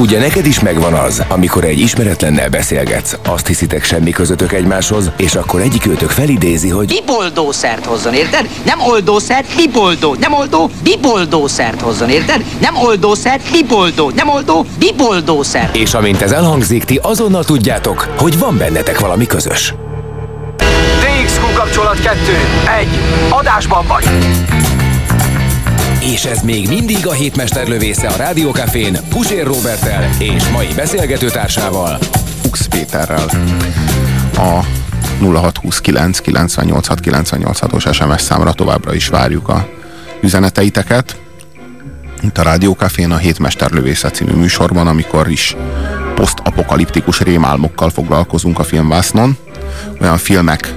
Ugye neked is megvan az, amikor egy ismeretlennel beszélgetsz, azt hiszitek semmi közöttök egymáshoz, és akkor egyikőtök felidézi, hogy Biboldószert hozzon, érted? Nem oldószer, biboldó. Nem oldó, biboldószert hozzon, érted? Nem oldószer, biboldó. Nem oldó, biboldószer. és amint ez elhangzik, ti azonnal tudjátok, hogy van bennetek valami közös. DXQ kapcsolat 2. 1. Adásban vagy. És ez még mindig a hétmester lövésze a Rádiókafén Pusér Robertel és mai beszélgetőtársával. Fuchs Péterrel. A 0629 986 986-os SMS számra továbbra is várjuk a üzeneteiteket. Itt a Rádiókafén a Hétmester lövésze című műsorban, amikor is posztapokaliptikus rémálmokkal foglalkozunk a filmvásznon. Olyan filmek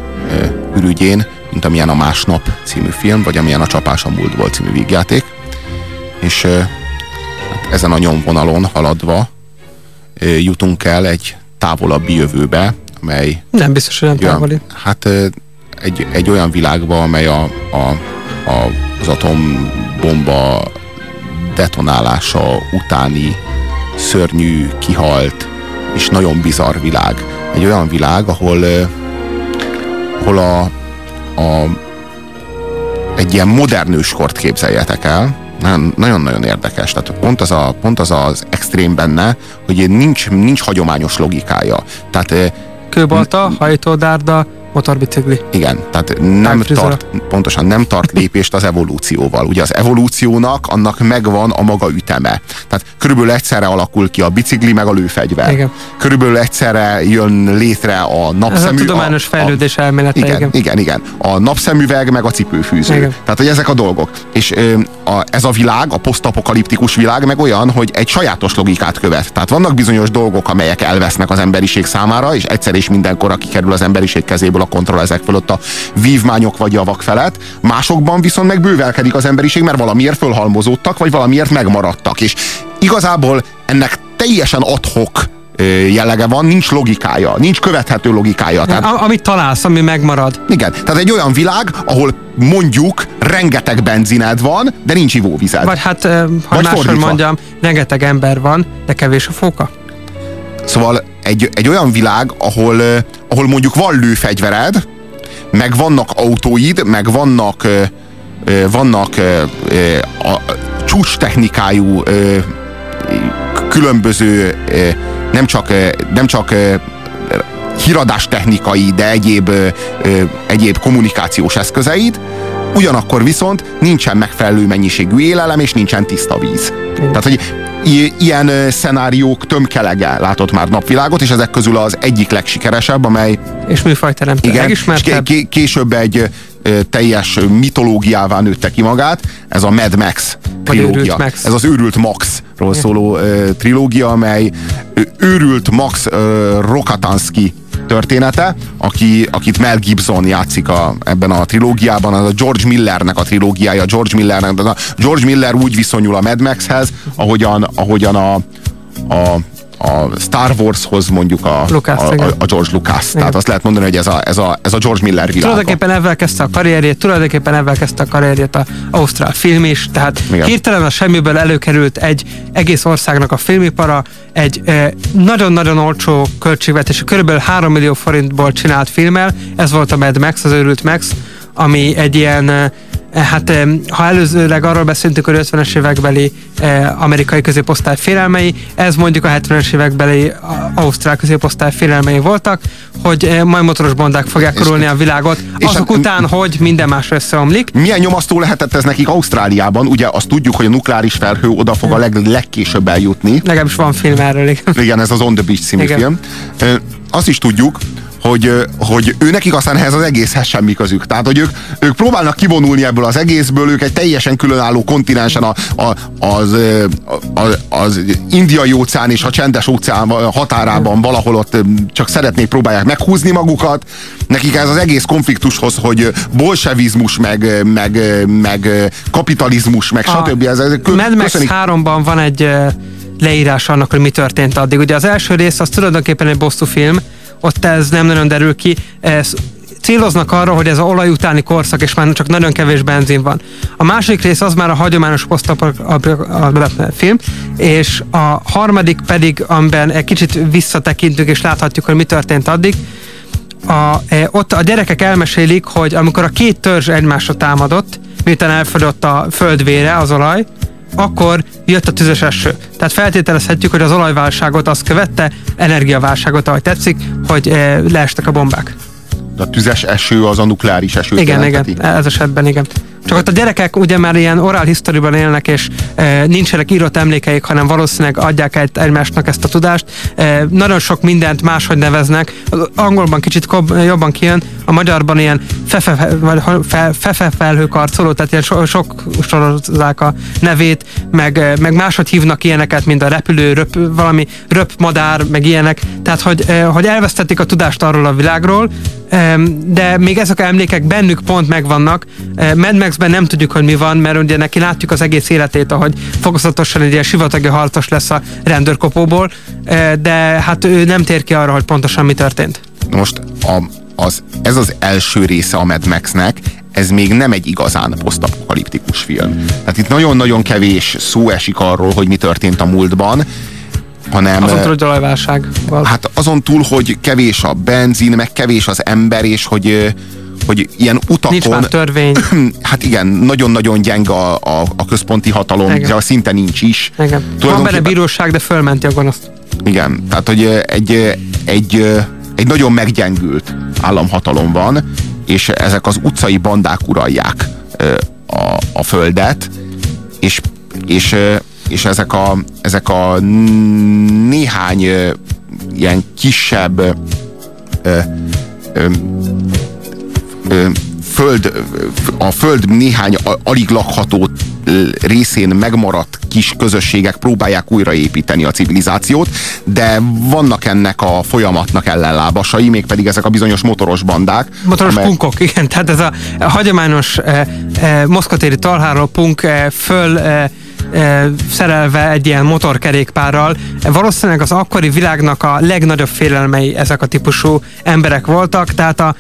ürügyén, mint amilyen a Másnap című film, vagy amilyen a Csapás a múltból című vígjáték. És hát ezen a nyomvonalon haladva jutunk el egy távolabbi jövőbe, amely Nem biztos, hogy nem olyan, távoli. hát egy, egy olyan világba, amely a, a, a, az atombomba detonálása utáni szörnyű, kihalt és nagyon bizarr világ. Egy olyan világ, ahol, ahol a, a, egy ilyen modern őskort képzeljetek el, nagyon- nagyon-nagyon érdekes. Tehát pont az, a, pont az az extrém benne, hogy nincs, nincs hagyományos logikája. Tehát ö, Kőbalta, hajtódárda, motorbicikli. igen, tehát nem tart, pontosan nem tart lépést az evolúcióval. Ugye az evolúciónak annak megvan a maga üteme. Tehát körülbelül egyszerre alakul ki a bicikli meg a lőfegyver. Igen. Körülbelül egyszerre jön létre a Ez napszemű... a tudományos fejlődés elmélete, igen, igen. igen, igen. A napszemüveg meg a cipőfűző. Igen. Tehát, hogy ezek a dolgok. És ö, a, ez a világ, a posztapokaliptikus világ meg olyan, hogy egy sajátos logikát követ. Tehát vannak bizonyos dolgok, amelyek elvesznek az emberiség számára, és egyszer és mindenkor kikerül az emberiség kezéből a kontroll ezek fölött a vívmányok vagy javak felett. Másokban viszont meg bővelkedik az emberiség, mert valamiért fölhalmozódtak, vagy valamiért megmaradtak. És igazából ennek teljesen adhok jellege van, nincs logikája, nincs követhető logikája. Tehát amit találsz, ami megmarad. igen, tehát egy olyan világ, ahol mondjuk rengeteg benzined van, de nincs ivóvized. Vagy hát, ha Vagy máshol mondjam, rengeteg ember van, de kevés a fóka. Szóval egy, egy olyan világ, ahol, ahol mondjuk van lőfegyvered, meg vannak autóid, meg vannak vannak a csúcs technikájú különböző nem csak, nem csak ö, híradás technikai, de egyéb, egyéb kommunikációs eszközeid, ugyanakkor viszont nincsen megfelelő mennyiségű élelem, és nincsen tiszta víz. Tehát, hogy ilyen szenáriók tömkelege látott már napvilágot, és ezek közül az egyik legsikeresebb, amely És műfajteremtő. igen, és Legismertebb. ké- később egy teljes mitológiává nőtte ki magát, ez a Mad Max trilógia. Max. Ez az őrült Maxról szóló ö, trilógia, amely őrült Max ö, Rokatanski története, aki, akit Mel Gibson játszik a, ebben a trilógiában, az a George Millernek a trilógiája, George Millernek, de George Miller úgy viszonyul a Mad Maxhez, ahogyan, ahogyan a, a a Star Warshoz mondjuk a, Lucas, a, a, igen. a George Lucas. Tehát azt lehet mondani, hogy ez a, ez a, ez a George Miller világa. Tulajdonképpen ebben kezdte a karrierjét, tulajdonképpen ebben kezdte a karrierjét a Ausztrál film is, tehát Igen. hirtelen a semmiből előkerült egy egész országnak a filmipara, egy eh, nagyon-nagyon olcsó költségvetésű, körülbelül 3 millió forintból csinált filmmel, ez volt a Mad Max, az őrült Max, ami egy ilyen eh, Hát eh, ha előzőleg arról beszéltünk, hogy 50-es évekbeli eh, amerikai középosztály félelmei, ez mondjuk a 70-es évekbeli ausztrál középosztály félelmei voltak, hogy eh, majd motoros bondák fogják korolni a világot, azok hát- után, hogy minden más összeomlik. Milyen nyomasztó lehetett ez nekik Ausztráliában? Ugye azt tudjuk, hogy a nukleáris felhő oda fog a leg, legkésőbb eljutni. Legalábbis van film erről. igen. Igen, ez az On the Beach című Igen. film. Azt is tudjuk, hogy, hogy ő nekik aztán ehhez az egészhez semmi közük. Tehát, hogy ők, ők próbálnak kivonulni ebből az egészből, ők egy teljesen különálló kontinensen a, a, az, az, az indiai óceán és a csendes óceán határában valahol ott csak szeretnék próbálják meghúzni magukat. Nekik ez az egész konfliktushoz, hogy bolsevizmus, meg, meg, meg kapitalizmus, meg stb. Ez, ez Mad Max köszönik- 3-ban van egy eh, leírás annak, hogy mi történt addig. Ugye az első rész az tulajdonképpen egy bosszú film, ott ez nem nagyon derül ki. Ez céloznak arra, hogy ez a olaj utáni korszak, és már csak nagyon kevés benzin van. A második rész az már a hagyományos film, és a harmadik pedig, amiben egy kicsit visszatekintünk, és láthatjuk, hogy mi történt addig, a, e, ott a gyerekek elmesélik, hogy amikor a két törzs egymásra támadott, miután elfogyott a földvére, az olaj, akkor jött a tüzes eső. Tehát feltételezhetjük, hogy az olajválságot azt követte, energiaválságot, ahogy tetszik, hogy e, leestek a bombák. A tüzes eső az a nukleáris eső. Igen, jelenteti. igen, ez esetben igen. Csak ott a gyerekek ugye már ilyen oral historyban élnek, és e, nincsenek írott emlékeik, hanem valószínűleg adják egy, egymásnak ezt a tudást. E, nagyon sok mindent máshogy neveznek. Az angolban kicsit kob, jobban kijön, a magyarban ilyen fefe, fe, fefe felhőkarcoló, tehát ilyen so, sok sorozzák a nevét, meg, meg máshogy hívnak ilyeneket, mint a repülő, röp, valami röpmadár, meg ilyenek. Tehát, hogy, e, hogy elvesztették a tudást arról a világról, de még ezek a emlékek bennük pont megvannak. Mad Max-ben nem tudjuk, hogy mi van, mert ugye neki látjuk az egész életét, ahogy fokozatosan egy ilyen sivatagi harcos lesz a rendőrkopóból, de hát ő nem tér ki arra, hogy pontosan mi történt. Most a, az, ez az első része a Mad Max-nek, ez még nem egy igazán posztapokaliptikus film. Tehát itt nagyon-nagyon kevés szó esik arról, hogy mi történt a múltban, hanem... Azon túl, hogy olajválság. Hát azon túl, hogy kevés a benzin, meg kevés az ember, és hogy hogy ilyen utakon... Nincs már törvény. Hát igen, nagyon-nagyon gyenge a, a, a központi hatalom, igen. szinte nincs is. Igen. Van benne bíróság, de fölmenti a gonoszt. Igen, tehát hogy egy, egy, egy nagyon meggyengült államhatalom van, és ezek az utcai bandák uralják a, a földet, és, és és ezek a, ezek a néhány ilyen kisebb ö, ö, ö, föld, a föld néhány alig lakható részén megmaradt kis közösségek próbálják újraépíteni a civilizációt, de vannak ennek a folyamatnak ellenlábasai, mégpedig ezek a bizonyos motoros bandák. Motoros amely... punkok, igen. Tehát ez a, hagyományos eh, eh, moszkotéri talháról punk eh, föl eh, szerelve egy ilyen motorkerékpárral. Valószínűleg az akkori világnak a legnagyobb félelmei ezek a típusú emberek voltak, tehát a,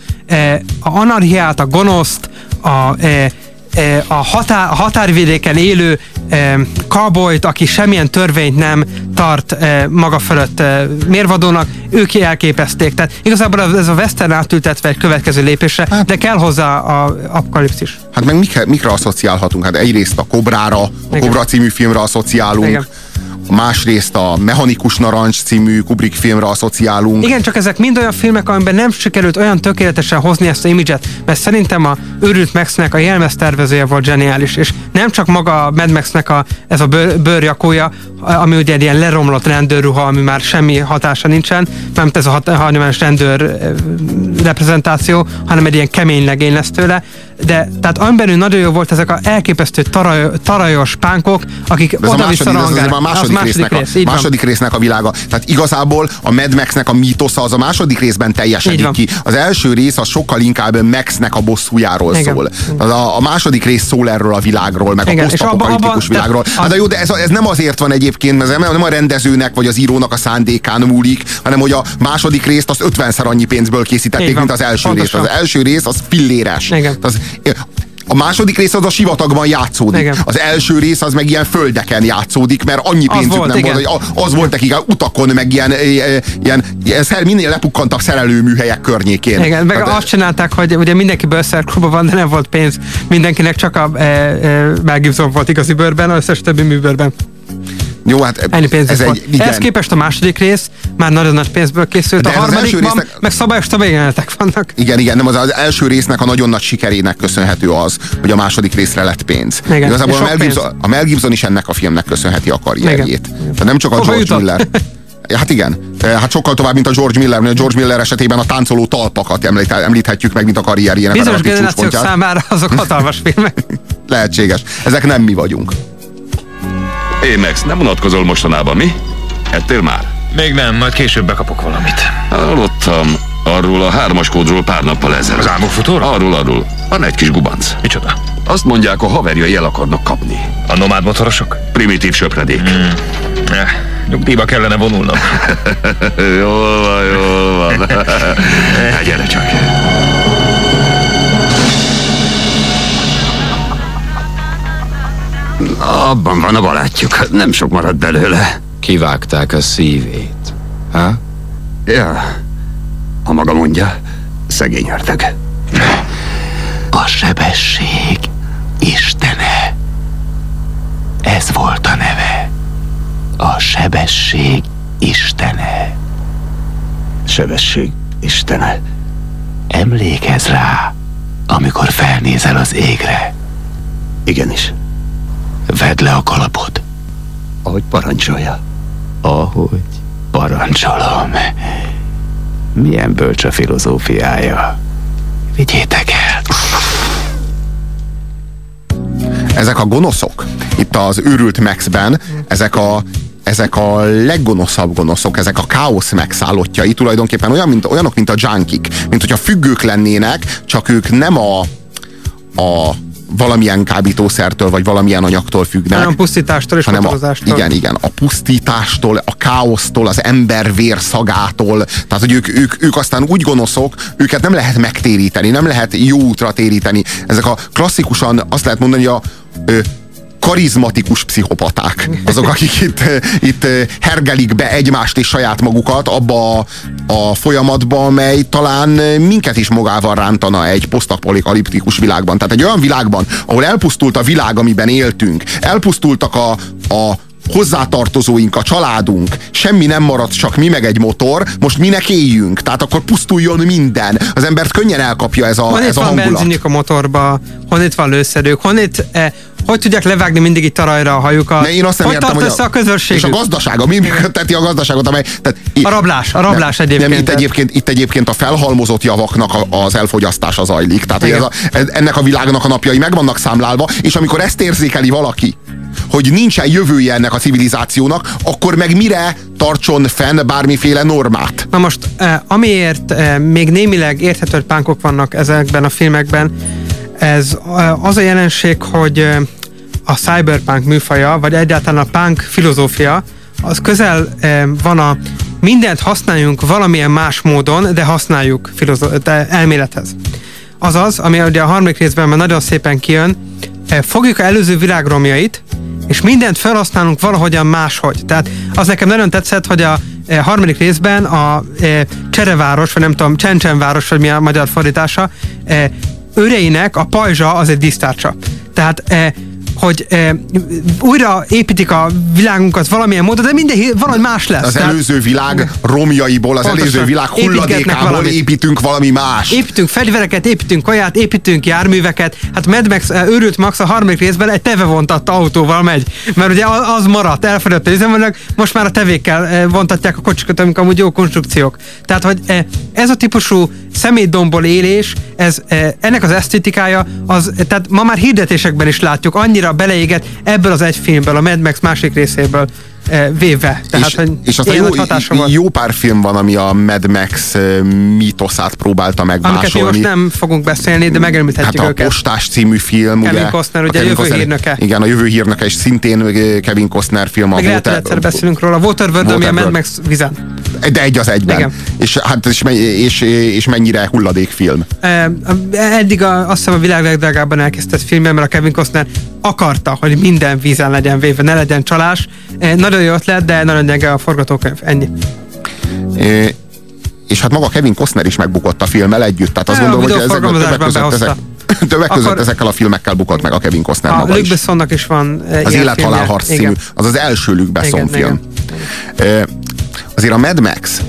a anarchiát, a gonoszt, a a, határ, a határvidéken élő kabolyt, aki semmilyen törvényt nem tart maga fölött mérvadónak, ők elképezték. Tehát igazából ez a western átültetve egy következő lépésre, hát, de kell hozzá a apokalipszis. Hát meg mikre, mikre asszociálhatunk? Hát egyrészt a Kobrára, a Igen. Kobra című filmre asszociálunk. Igen másrészt a Mechanikus Narancs című Kubrick filmre asszociálunk. Igen, csak ezek mind olyan filmek, amiben nem sikerült olyan tökéletesen hozni ezt a imidzset, mert szerintem a őrült Maxnek a jelmez tervezője volt zseniális, és nem csak maga a Mad Maxnek a, ez a bőr, bőrjakója, ami ugye egy ilyen leromlott rendőrruha, ami már semmi hatása nincsen, nem ez a hagyományos rendőr reprezentáció, hanem egy ilyen kemény legény lesz tőle, de tehát amiben nagyon jó volt ezek a elképesztő taraj, tarajos pánkok, akik oda-vissza a második, a második, második résznek, rész, a, második résznek a világa. Tehát igazából a Mad Max-nek a mítosza az a második részben teljesedik ki. Az első rész az sokkal inkább Maxnek a bosszújáról Igen. szól. Az a, a második rész szól erről a világról, meg Igen. a posztapokaliptikus világról. Hát de jó, de ez, ez nem azért van egyébként, ez nem a rendezőnek vagy az írónak a szándékán múlik, hanem hogy a második részt az 50-szer annyi pénzből készítették, mint az első rész. Az első rész az filléres. Igen. Az, a második rész az a sivatagban játszódik. Igen. Az első rész az meg ilyen földeken játszódik, mert annyi az pénzük volt, nem igen. volt, hogy az volt nekik utakon, meg ilyen, ilyen, ilyen szer, minél lepukkantak szerelőműhelyek környékén. Igen, meg hát, azt csinálták, hogy ugye mindenki bőrszerklubban van, de nem volt pénz. Mindenkinek csak a e, e, Mel Gibson volt igazi bőrben, az összes többi műbőrben. Jó, hát Ennyi ez egy, igen. Ehhez képest a második rész már nagyon nagy pénzből készült, De a harmadikban résznek... meg szabályos tabégenetek vannak. Igen, igen, nem az, az első résznek a nagyon nagy sikerének köszönhető az, hogy a második részre lett pénz. Igen, Igazából a Mel, Gibson, a Mel Gibson is ennek a filmnek köszönheti a karrierjét. Tehát nem csak a Hova George jutott? Miller. Hát igen, hát sokkal tovább, mint a George Miller, mert a George Miller esetében a táncoló talpakat említhetjük meg, mint a karrierjének. Bizonyos generációk számára azok hatalmas filmek. Lehetséges. Ezek nem mi vagyunk. Hé, Max, nem unatkozol mostanában, mi? Ettél már? Még nem, majd később bekapok valamit. Hallottam arról a hármas kódról pár nappal ezelőtt. Az álmokfutóra? Arról, arról. Van egy kis gubanc. Micsoda? Azt mondják, a haverjai el akarnak kapni. A nomád motorosok? Primitív söpredék. Mm. Eh, nyugdíjba kellene vonulnom. jól van, jól van. Abban van a barátjuk, nem sok maradt belőle. Kivágták a szívét. Ha? Ja, ha maga mondja, szegény ördög. A sebesség istene. Ez volt a neve. A sebesség istene. Sebesség istene. Emlékezz rá, amikor felnézel az égre. Igenis, Vedd le a kalapot, ahogy parancsolja. ahogy parancsolom. Milyen bölcs a filozófiája. Vigyétek el. ezek a gonoszok, itt az őrült Maxben, ezek a ezek a leggonoszabb gonoszok, ezek a káosz megszállottjai, tulajdonképpen olyan, mint, olyanok, mint a junkik, mint hogyha függők lennének, csak ők nem a, a valamilyen kábítószertől, vagy valamilyen anyagtól függnek. Hanem pusztítástól és hanem a, igen, igen, a pusztítástól, a káosztól, az ember vérszagától, tehát hogy ők, ők, ők aztán úgy gonoszok, őket nem lehet megtéríteni, nem lehet jó útra téríteni. Ezek a klasszikusan azt lehet mondani, hogy a ö, karizmatikus pszichopaták. Azok, akik itt, ö, itt ö, hergelik be egymást és saját magukat abba a, a folyamatba, amely talán ö, minket is magával rántana egy posztapokaliptikus világban. Tehát egy olyan világban, ahol elpusztult a világ, amiben éltünk, elpusztultak a, a hozzátartozóink, a családunk, semmi nem maradt, csak mi meg egy motor, most minek éljünk? Tehát akkor pusztuljon minden. Az embert könnyen elkapja ez a, Honnét ez a van hangulat. benzinjük a motorba, honnét van lőszerük, honnét, eh, hogy tudják levágni mindig itt tarajra a hajukat, Ne, én azt nem hogy értem, hogy össze a, közösség. És a gazdaság, ami működteti a gazdaságot, amely... Tehát, A rablás, a rablás nem, egyébként. Nem, itt, egyébként, itt egyébként a felhalmozott javaknak a, az elfogyasztása zajlik. Tehát ez a, ennek a világnak a napjai meg vannak számlálva, és amikor ezt érzékeli valaki, hogy nincsen jövője ennek a civilizációnak, akkor meg mire tartson fenn bármiféle normát? Na most, eh, amiért eh, még némileg érthető pánkok vannak ezekben a filmekben, ez eh, az a jelenség, hogy a cyberpunk műfaja, vagy egyáltalán a punk filozófia, az közel van a mindent használjunk valamilyen más módon, de használjuk filozó- de elmélethez. Azaz, ami ugye a harmadik részben már nagyon szépen kijön, fogjuk a előző világ romjait, és mindent felhasználunk valahogyan máshogy. Tehát az nekem nagyon tetszett, hogy a eh, harmadik részben a eh, Csereváros, vagy nem tudom, Csencsenváros, vagy mi a magyar fordítása, eh, őreinek a pajzsa az egy disztárcsa. Tehát eh, hogy eh, újra építik a világunkat valamilyen módon, de minden valahogy más lesz. Az Tehát előző világ romjaiból, az Pontosan. előző világ hulladékából valamit. építünk valami más. Építünk fegyvereket, építünk kaját, építünk járműveket. Hát Mad Max, eh, őrült Max a harmadik részben egy teve vontatta autóval megy. Mert ugye az az maradt, elfogyott a üzemanyag, most már a tevékkel eh, vontatják a kocsikat, amik amúgy jó konstrukciók. Tehát, hogy ez a típusú szemétdomból élés, ez, eh, ennek az esztétikája, az, eh, tehát ma már hirdetésekben is látjuk, annyira beleégett ebből az egy filmből, a Mad Max másik részéből véve. Tehát, és, hogy és aztán jó, nagy hatása volt. jó pár film van, ami a Mad Max ö, mítoszát próbálta Amiket mi megmásolni. most nem fogunk beszélni, de megemlíthetjük Hát a őket. Postás című film, Kevin ugye? Costner, A ugye, Kevin jövő Costner- hírnöke. Igen, a jövő hírnöke, és szintén ö, Kevin Costner film a Meg lehet, hogy egyszer beszélünk róla. Waterworld, ami a Mad Waterworld. Max vizen. De egy az egyben. Igen. És, hát, és, és, és mennyire hulladékfilm. Eh, Eddig a, azt hiszem a világ legdrágábban elkezdett filmben, mert a Kevin Costner akarta, hogy minden vízen legyen véve, ne legyen csalás. Eh, Nagyon jó ötlet, de nagyon gyenge a forgatókönyv. Ennyi. É, és hát maga Kevin Costner is megbukott a filmmel együtt. Tehát azt Ja, gondolom, hogy ezek, többek között, ezek, többek között Akkor- ezekkel a filmekkel bukott meg a Kevin Costner A maga Luc is. Is van eh, Az ilyen Élet filmje. Halál Harc című, Igen. az az első Luc Besson Igen, film. Ö, Azért a Mad Max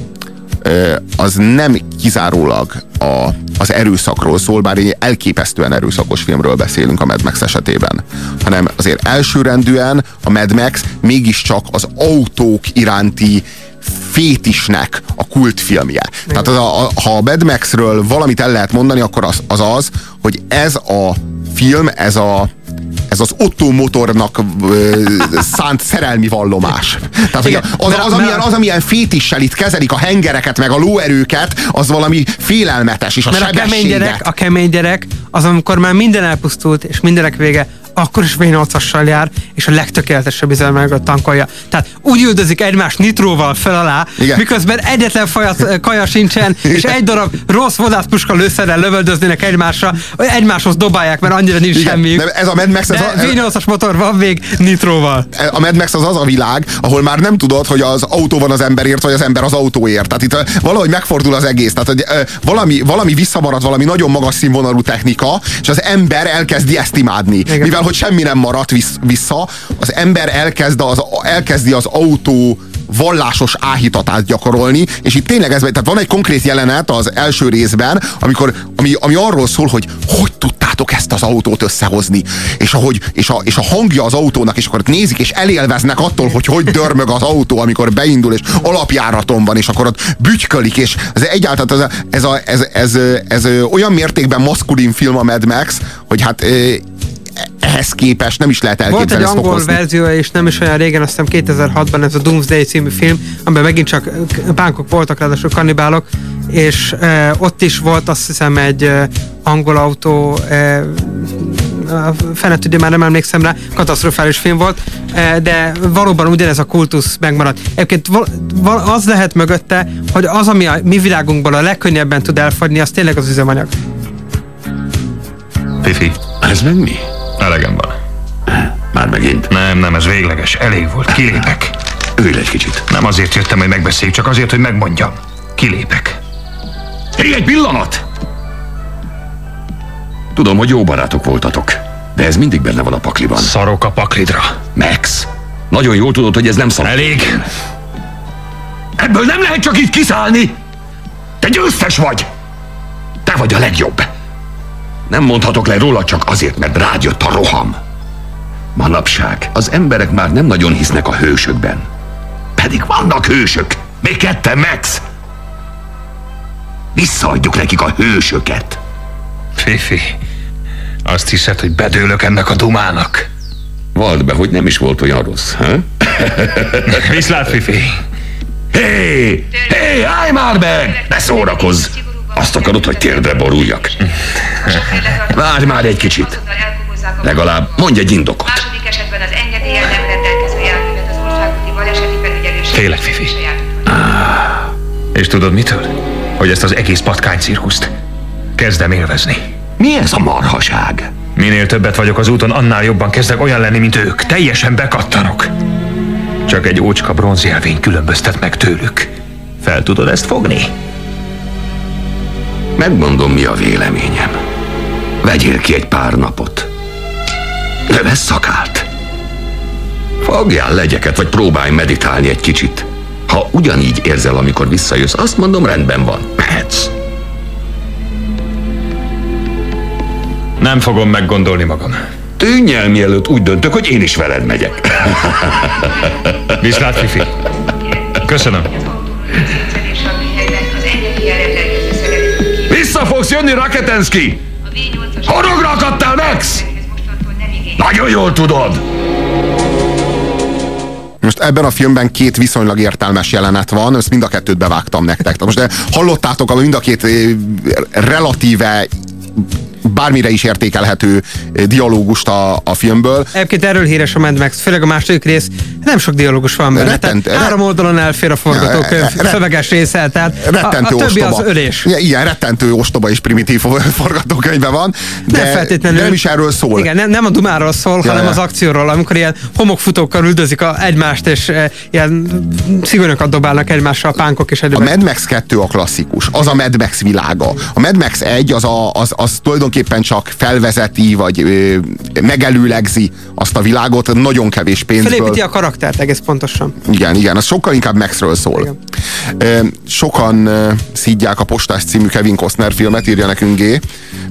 ö, az nem kizárólag a, az erőszakról szól, bár egy elképesztően erőszakos filmről beszélünk a Mad Max esetében, hanem azért elsőrendűen a Mad Max mégiscsak az autók iránti fétisnek a kultfilmje. Tehát az a, a, ha a Mad Maxről valamit el lehet mondani, akkor az az, az hogy ez a film, ez a ez az Otto motornak ö, szánt szerelmi vallomás. Tehát hogy Igen, az, mert- az, mert- amilyen, az, amilyen fétissel itt kezelik a hengereket, meg a lóerőket, az valami félelmetes, és a Mert a kemény gyerek, a kemény gyerek, az amikor már minden elpusztult, és mindenek vége, akkor is V8-assal jár, és a legtökéletesebb üzemanyagot tankolja. Tehát úgy üldözik egymást nitróval fel alá, Igen. miközben egyetlen fajat kaja sincsen, és egy darab rossz vadászpuska lőszerrel lövöldöznének egymásra, egymáshoz dobálják, mert annyira nincs Igen, semmiük. de ez a Mad Max, ez a- ez- V8-as motor van még nitróval. a Mad Max az az a világ, ahol már nem tudod, hogy az autó van az emberért, vagy az ember az autóért. Tehát itt valahogy megfordul az egész. Tehát hogy, valami, valami visszamarad, valami nagyon magas színvonalú technika, és az ember elkezdi ezt imádni. Igen. Mivel, hogy semmi nem maradt vissz- vissza, az ember elkezd az, elkezdi az autó vallásos áhítatát gyakorolni, és itt tényleg ez, tehát van egy konkrét jelenet az első részben, amikor, ami, ami arról szól, hogy hogy tudtátok ezt az autót összehozni, és, ahogy, és, a, és a hangja az autónak, és akkor nézik, és elélveznek attól, hogy hogy dörmög az autó, amikor beindul, és alapjáraton van, és akkor ott bütykölik, és ez egyáltalán ez, ez, a, ez, ez, ez, ez olyan mértékben maszkulin film a Mad Max, hogy hát ehhez képest nem is lehet Volt elképzelni egy ezt angol fokozni. verziója, és nem is olyan régen, azt hiszem 2006-ban ez a Doomsday című film, amiben megint csak bánkok voltak, ráadásul kannibálok, és e, ott is volt azt hiszem egy e, angol autó, e, fene tudja, már nem emlékszem rá, katasztrofális film volt, e, de valóban ugyanez a kultusz megmaradt. Egyébként val, val, az lehet mögötte, hogy az, ami a mi világunkból a legkönnyebben tud elfogyni, az tényleg az üzemanyag. Fifi, Ez meg mi? Elegem van. Már megint. Nem, nem, ez végleges. Elég volt. Kilépek. Ülj egy kicsit. Nem azért jöttem, hogy megbeszéljük, csak azért, hogy megmondjam. Kilépek. Hé, egy pillanat! Tudom, hogy jó barátok voltatok, de ez mindig benne van a pakliban. Szarok a paklidra. Max, nagyon jól tudod, hogy ez nem szar. Elég? Ebből nem lehet csak így kiszállni! Te győztes vagy! Te vagy a legjobb! Nem mondhatok le róla csak azért, mert rád jött a roham. Manapság az emberek már nem nagyon hisznek a hősökben. Pedig vannak hősök! Még ketten, Max! Visszaadjuk nekik a hősöket! Fifi, azt hiszed, hogy bedőlök ennek a dumának? Vald be, hogy nem is volt olyan rossz, ha? Viszlát, Fifi. Hé! Hé, állj már meg! Ne szórakozz! Azt akarod, hogy térdre boruljak? Várj már egy kicsit. Legalább mondj egy indokot. Második esetben az engedélyen nem rendelkező járművet az országúti baleseti felügyelőség. Félek, Fifi. És tudod mitől? Hogy ezt az egész patkány cirkuszt kezdem élvezni. Mi ez a marhaság? Minél többet vagyok az úton, annál jobban kezdek olyan lenni, mint ők. Teljesen bekattanok. Csak egy ócska bronzjelvény különböztet meg tőlük. Fel tudod ezt fogni? Megmondom, mi a véleményem. Vegyél ki egy pár napot. Növesz szakált. Fogjál legyeket, vagy próbálj meditálni egy kicsit. Ha ugyanígy érzel, amikor visszajössz, azt mondom, rendben van. Mehetsz. Nem fogom meggondolni magam. Tűnj el, mielőtt úgy döntök, hogy én is veled megyek. Viszlát, Fifi. Köszönöm. Vissza fogsz jönni, Raketenski! A V8-as Horogra akadtál, Max! Nagyon jól tudod! Most ebben a filmben két viszonylag értelmes jelenet van, ezt mind a kettőt bevágtam nektek. Tehát most de hallottátok, hogy mind a két eh, relatíve bármire is értékelhető eh, dialógust a, a filmből. Egyébként erről híres a Mad Max, főleg a második rész, nem sok dialógus van benne. Rettent- tehát három oldalon elfér a forgatókönyv Ja, re- szöveges része, tehát a, a Rettentő többi ostoba. az ölés. Igen, ilyen rettentő ostoba és primitív forgatókönyve van, de, nem feltétlenül. de nem is erről szól. Igen, nem, nem a dumáról szól, Ja, hanem ja. az akcióról, amikor ilyen homokfutókkal üldözik a, egymást, és e, ilyen szigonyokat dobálnak egymással a pánkok és A egyébként. Mad Max 2 a klasszikus, az a Mad Max világa. A Mad Max 1 az, a, az, az tulajdonképpen csak felvezeti, vagy ö, megelőlegzi azt a világot, nagyon kevés pénzből. Felépíti a karaktert egész pontosan. Igen, igen, az sokkal inkább Maxről szól. Igen. Ö, Sokan ö, szídják a Postás című Kevin Costner filmet, írja nekünk G,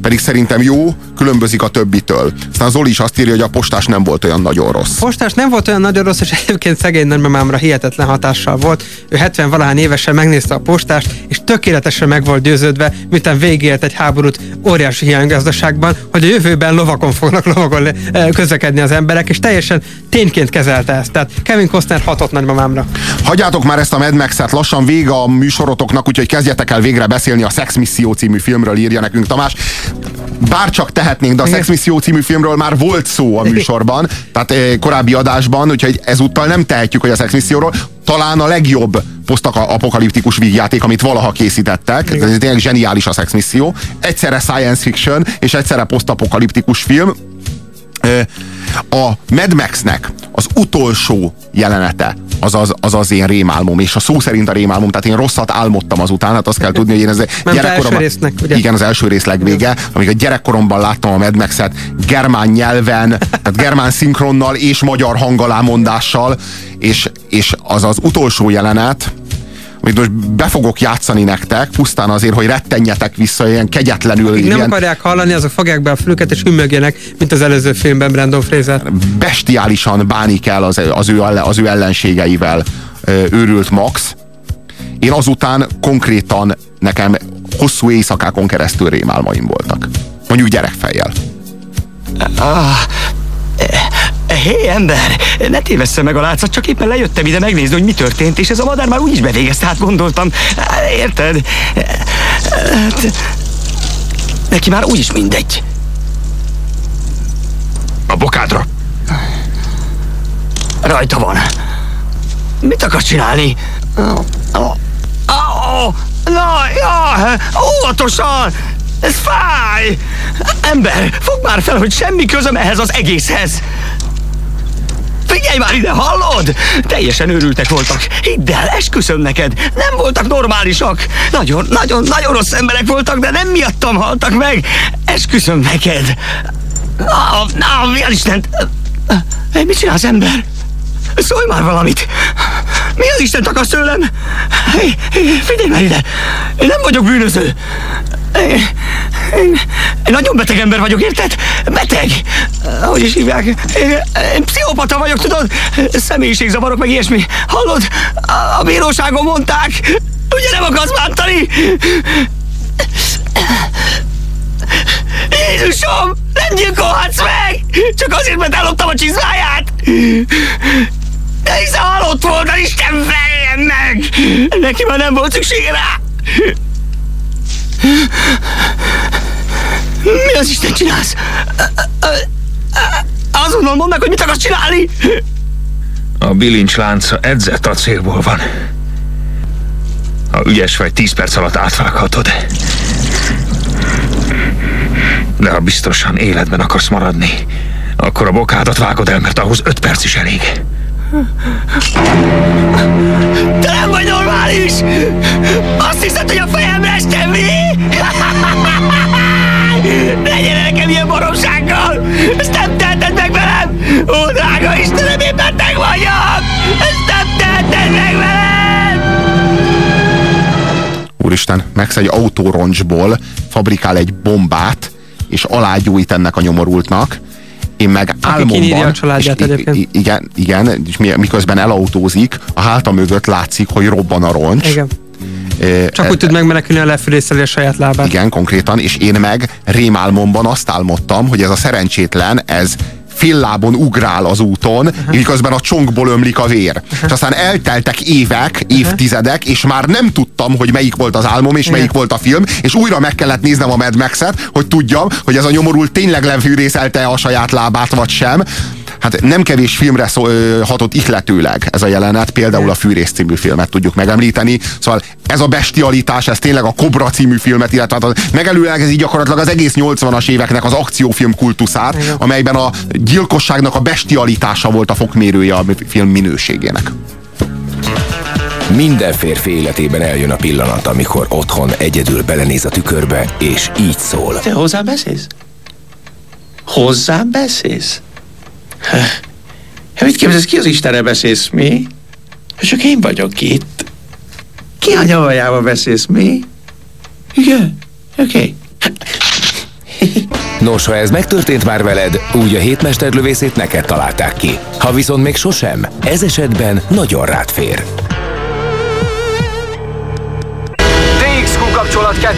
pedig szerintem jó, különbözik a többitől. Aztán Zoli is azt írja, hogy a Postás nem volt olyan nagyon rossz. Postás nem volt olyan nagyon rossz, és egyébként szegény nagymamámra hihetetlen hatással volt. Ő 70 valahány évesen megnézte a postást, és tökéletesen meg volt győződve, miután végélt egy háborút óriási hiánygazdaságban, hogy a jövőben lovakon fognak lovakon eh, közlekedni az emberek, és teljesen tényként kezelte ezt. Tehát Kevin Costner hatott nagymamámra. Hagyjátok már ezt a Mad Max-et, lassan vége a műsorotoknak, úgyhogy kezdjetek el végre beszélni a Sex Misszió című filmről, írja nekünk Tamás. bárcsak tehetnénk, de a Sex Mission című filmről már volt szó a műsorban, tehát eh, korábbi adásban, úgyhogy ezúttal nem tehetjük, hogy a Sex Missionról talán a legjobb posztapokaliptikus vígjáték, amit valaha készítettek. Ez tényleg zseniális a Sex Mission. Egyszerre science fiction, és egyszerre posztapokaliptikus film. Ö, A Mad Max-nek az utolsó jelenete az az, az az én rémálmom, és a szó szerint a rémálmom, tehát én rosszat álmodtam azután, hát azt kell tudni, hogy én ez első résznek, ugye? Igen, az első rész legvége, amíg a gyerekkoromban láttam a Mad Max-et germán nyelven, tehát germán szinkronnal és magyar hangalámondással, és, és az az utolsó jelenet, amit most be fogok játszani nektek, pusztán azért, hogy rettenjetek vissza, ilyen kegyetlenül. Akik nem ilyen, akarják hallani, azok fogják be a fülüket és hümmögjenek, mint az előző filmben Brandon Fraser. bestiálisan bánik el az, az, ő, az ő ellenségeivel őrült Max. Én azután konkrétan nekem hosszú éjszakákon keresztül rémálmaim voltak. Mondjuk gyerekfejjel. Ah, Hé, ember, ne tévessze meg a látszat, csak éppen lejöttem ide megnézni, hogy mi történt, és ez a madár már úgyis bevégezte, hát gondoltam. Érted? Hát, Neki már úgyis mindegy. A bokádra. Rajta van. Mit akarsz csinálni? Oh, oh, oh, na, ja, óvatosan! Ez fáj! Ember, fogd már fel, hogy semmi közöm ehhez az egészhez! Figyelj már ide, hallod? Teljesen őrültek voltak. Hidd el, esküszöm neked. Nem voltak normálisak. Nagyon, nagyon, nagyon rossz emberek voltak, de nem miattam haltak meg. Esküszöm neked. Na, na, mi Istent? Hey, mit csinálsz, ember? Szólj már valamit! Mi az Isten akarsz tőlem? Hey, hey, figyelj már ide! Én nem vagyok bűnöző! Én, én, én nagyon beteg ember vagyok, érted? Beteg! Hogy is hívják? Én, én pszichopata vagyok, tudod? Személyiségzavarok, meg ilyesmi. Hallod? A, a bíróságon mondták! Ugye nem akarsz bántani? Jézusom! Nem gyilkolhatsz meg! Csak azért, mert elloptam a csizmáját! De hiszen halott volt, az Isten feljen meg! Neki már nem volt szüksége rá! Mi az Isten csinálsz? Azonnal mondd meg, hogy mit akarsz csinálni! A bilincs lánca edzett acélból van. Ha ügyes vagy, 10 perc alatt átvághatod. De ha biztosan életben akarsz maradni, akkor a bokádat vágod el, mert ahhoz 5 perc is elég. Te nem vagy normális! Azt hiszed, hogy a fejemre estem mi? Ilyen baromsággal! Ezt nem teheted meg velem! Ó, drága Istenem, én beteg vagyok! Ezt nem teheted meg velem! Úristen, Max egy autóroncsból fabrikál egy bombát, és alágyújt ennek a nyomorultnak, én meg álmomban... kinyírja a családját és, egyébként. igen, igen, és mi- miközben elautózik, a háta mögött látszik, hogy robban a roncs. Igen. Csak e- úgy tud megmenekülni a lefűrészeli a saját lábát. Igen, konkrétan, és én meg rémálmomban azt álmodtam, hogy ez a szerencsétlen, ez féllábon ugrál az úton, uh-huh. miközben a csonkból ömlik a vér. Uh-huh. És aztán elteltek évek, évtizedek, és már nem tudtam, hogy melyik volt az álmom, és melyik volt a film, és újra meg kellett néznem a Mad Max-et, hogy tudjam, hogy ez a nyomorult tényleg lefűrészelte a saját lábát, vagy sem. Hát nem kevés filmre szó, ö, hatott ihletőleg ez a jelenet, például a Fűrész című filmet tudjuk megemlíteni. Szóval ez a bestialitás, ez tényleg a Kobra című filmet, illetve hát megelőlegezi gyakorlatilag az egész 80-as éveknek az akciófilm kultuszát, amelyben a gyilkosságnak a bestialitása volt a fokmérője a film minőségének. Minden férfi életében eljön a pillanat, amikor otthon egyedül belenéz a tükörbe, és így szól. Te hozzám beszélsz? Hozzám beszélsz? Hát mit képzelsz, ki az Istenre beszélsz, mi? Csak én vagyok itt. Ki a nyavajába beszélsz, mi? Igen, oké. Okay. Nos, ha ez megtörtént már veled, úgy a hétmesterlövészét neked találták ki. Ha viszont még sosem, ez esetben nagyon rád fér. DXQ kapcsolat 2.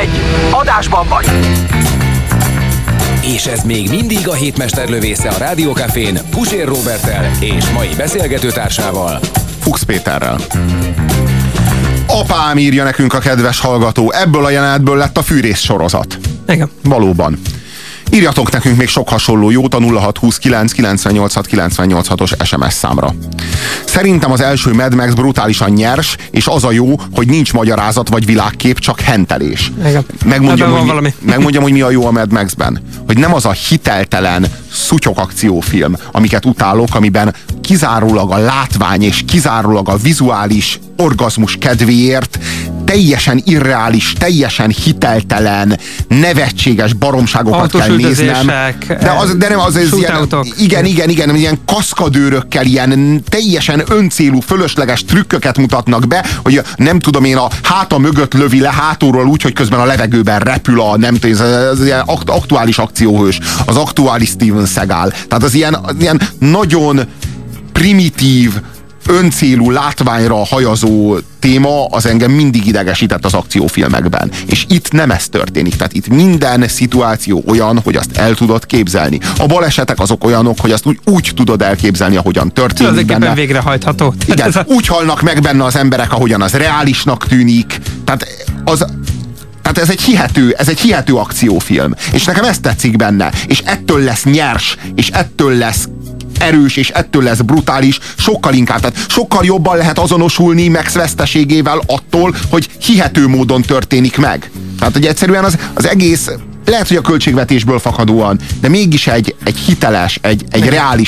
1. Adásban vagy. És ez még mindig a hétmesterlövésze a Rádiókafén Pusér Robertel és mai beszélgetőtársával. Fuchs Péterrel. Apám írja nekünk a kedves hallgató, ebből a jelenetből lett a fűrész sorozat. Igen. Valóban. Írjatok nekünk még sok hasonló jót a 0629 986 986-os SMS számra. Szerintem az első Mad Max brutálisan nyers, és az a jó, hogy nincs magyarázat vagy világkép, csak hentelés. Megmondjam, hogy, valami. mi, megmondjam, hogy mi a jó a Mad Maxben. Hogy nem az a hiteltelen szutyok akciófilm, amiket utálok, amiben kizárólag a látvány és kizárólag a vizuális orgazmus kedvéért teljesen irreális, teljesen hiteltelen, nevetséges baromságokat kell néznem. De, az, de nem az, ez ilyen, igen, igen, igen, ilyen kaszkadőrökkel, ilyen teljesen öncélú, fölösleges trükköket mutatnak be, hogy nem tudom én, a háta mögött lövi le hátulról úgy, hogy közben a levegőben repül a, nem tudom, ez, ez ilyen akt, aktuális akcióhős, az aktuális Steven Seagal. Tehát az ilyen, az ilyen nagyon primitív, öncélú látványra hajazó téma az engem mindig idegesített az akciófilmekben. És itt nem ez történik. Tehát itt minden szituáció olyan, hogy azt el tudod képzelni. A balesetek azok olyanok, hogy azt úgy, úgy tudod elképzelni, ahogyan történik Tulajdonképpen benne. végrehajtható. Igen, a- úgy halnak meg benne az emberek, ahogyan az reálisnak tűnik. Tehát az, tehát ez egy hihető, ez egy hihető akciófilm. És nekem ez tetszik benne. És ettől lesz nyers, és ettől lesz erős, és ettől lesz brutális, sokkal inkább, tehát sokkal jobban lehet azonosulni Max veszteségével attól, hogy hihető módon történik meg. Tehát, hogy egyszerűen az, az egész lehet, hogy a költségvetésből fakadóan, de mégis egy, egy hiteles, egy, egy reális